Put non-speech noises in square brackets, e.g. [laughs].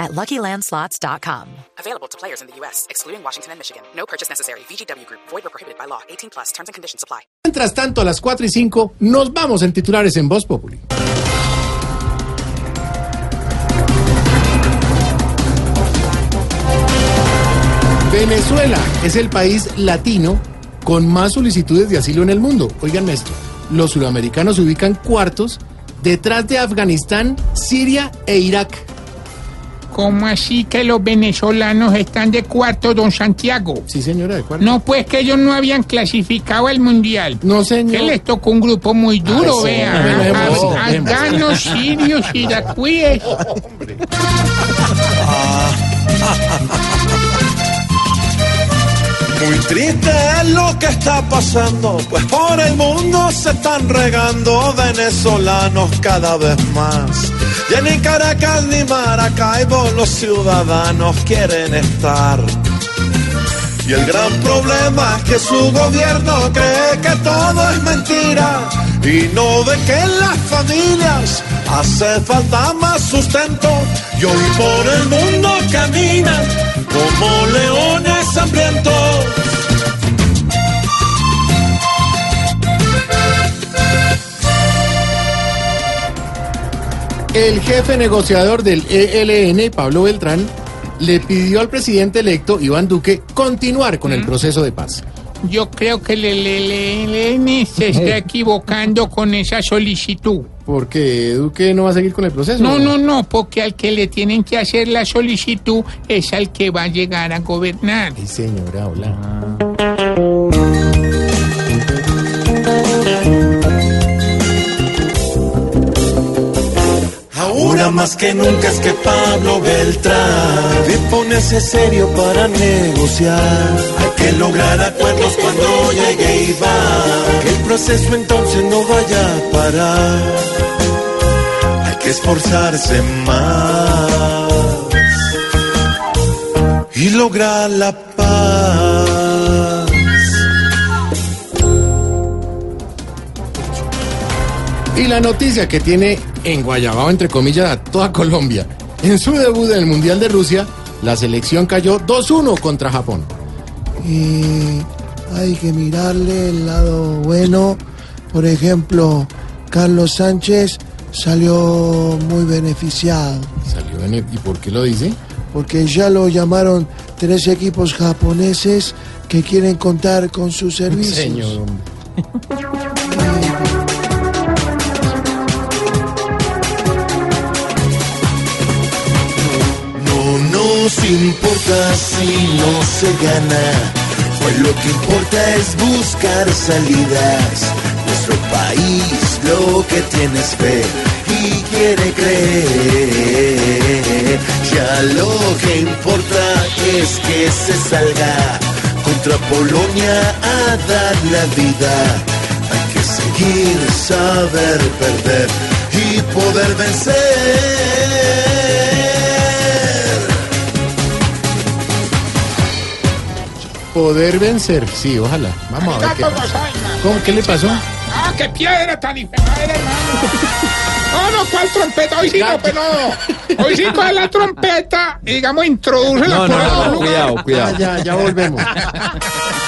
at LuckyLandSlots.com. Available to players in the U.S., excluding Washington and Michigan. No purchase necessary. VGW Group. Void or prohibited by law. 18 plus. Terms and conditions apply. Mientras tanto, a las 4 y 5 nos vamos en titulares en Voz Populi. Venezuela es el país latino con más solicitudes de asilo en el mundo. Oigan esto, los sudamericanos se ubican cuartos detrás de Afganistán, Siria e Irak. ¿Cómo así que los venezolanos están de cuarto, don Santiago? Sí, señora, de cuarto. No, pues que ellos no habían clasificado al mundial. No, señor. Que les tocó un grupo muy duro, sí, vea. no, dejemos eso, Af- dejemos. Afganos, [laughs] sirios, iraquíes. [laughs] Muy triste es lo que está pasando, pues por el mundo se están regando venezolanos cada vez más. Ya ni Caracas ni Maracaibo los ciudadanos quieren estar. Y el gran problema es que su gobierno cree que todo es mentira y no ve que en las familias hace falta más sustento y hoy por el mundo caminan como leones hambrientos. El jefe negociador del ELN, Pablo Beltrán, le pidió al presidente electo, Iván Duque, continuar con el proceso de paz. Yo creo que el ELN se está equivocando con esa solicitud. Porque Duque no va a seguir con el proceso. No, no, no, porque al que le tienen que hacer la solicitud es al que va a llegar a gobernar. Ay, señora, hola. Más que nunca es que Pablo Beltrán de ponerse serio para negociar. Hay que lograr acuerdos cuando llegue Iván. Que el proceso entonces no vaya a parar. Hay que esforzarse más y lograr la paz. Y la noticia que tiene en Guayabao, entre comillas, a toda Colombia. En su debut en el Mundial de Rusia, la selección cayó 2-1 contra Japón. y hay que mirarle el lado bueno. Por ejemplo, Carlos Sánchez salió muy beneficiado Salió en el- ¿Y por qué lo dice? porque ya lo llamaron tres equipos japoneses que quieren contar con sus [laughs] servicios. Señor. [laughs] nos importa si no se gana, pues lo que importa es buscar salidas. Nuestro país lo que tiene es fe y quiere creer. Ya lo que importa es que se salga contra Polonia a dar la vida. Hay que seguir, saber perder y poder vencer. Poder vencer, sí, ojalá. Vamos a ver qué pasa. ¿Cómo? ¿Qué le pasó? ¡Ah, qué piedra tan infernal, hermano! No, no, ¿cuál trompeta? Hoy sí no, pero no. Hoy sí coge la trompeta y, digamos, introduce la No, no, no, lugar. cuidado, Ah, cuidado. ya, ya volvemos. [laughs]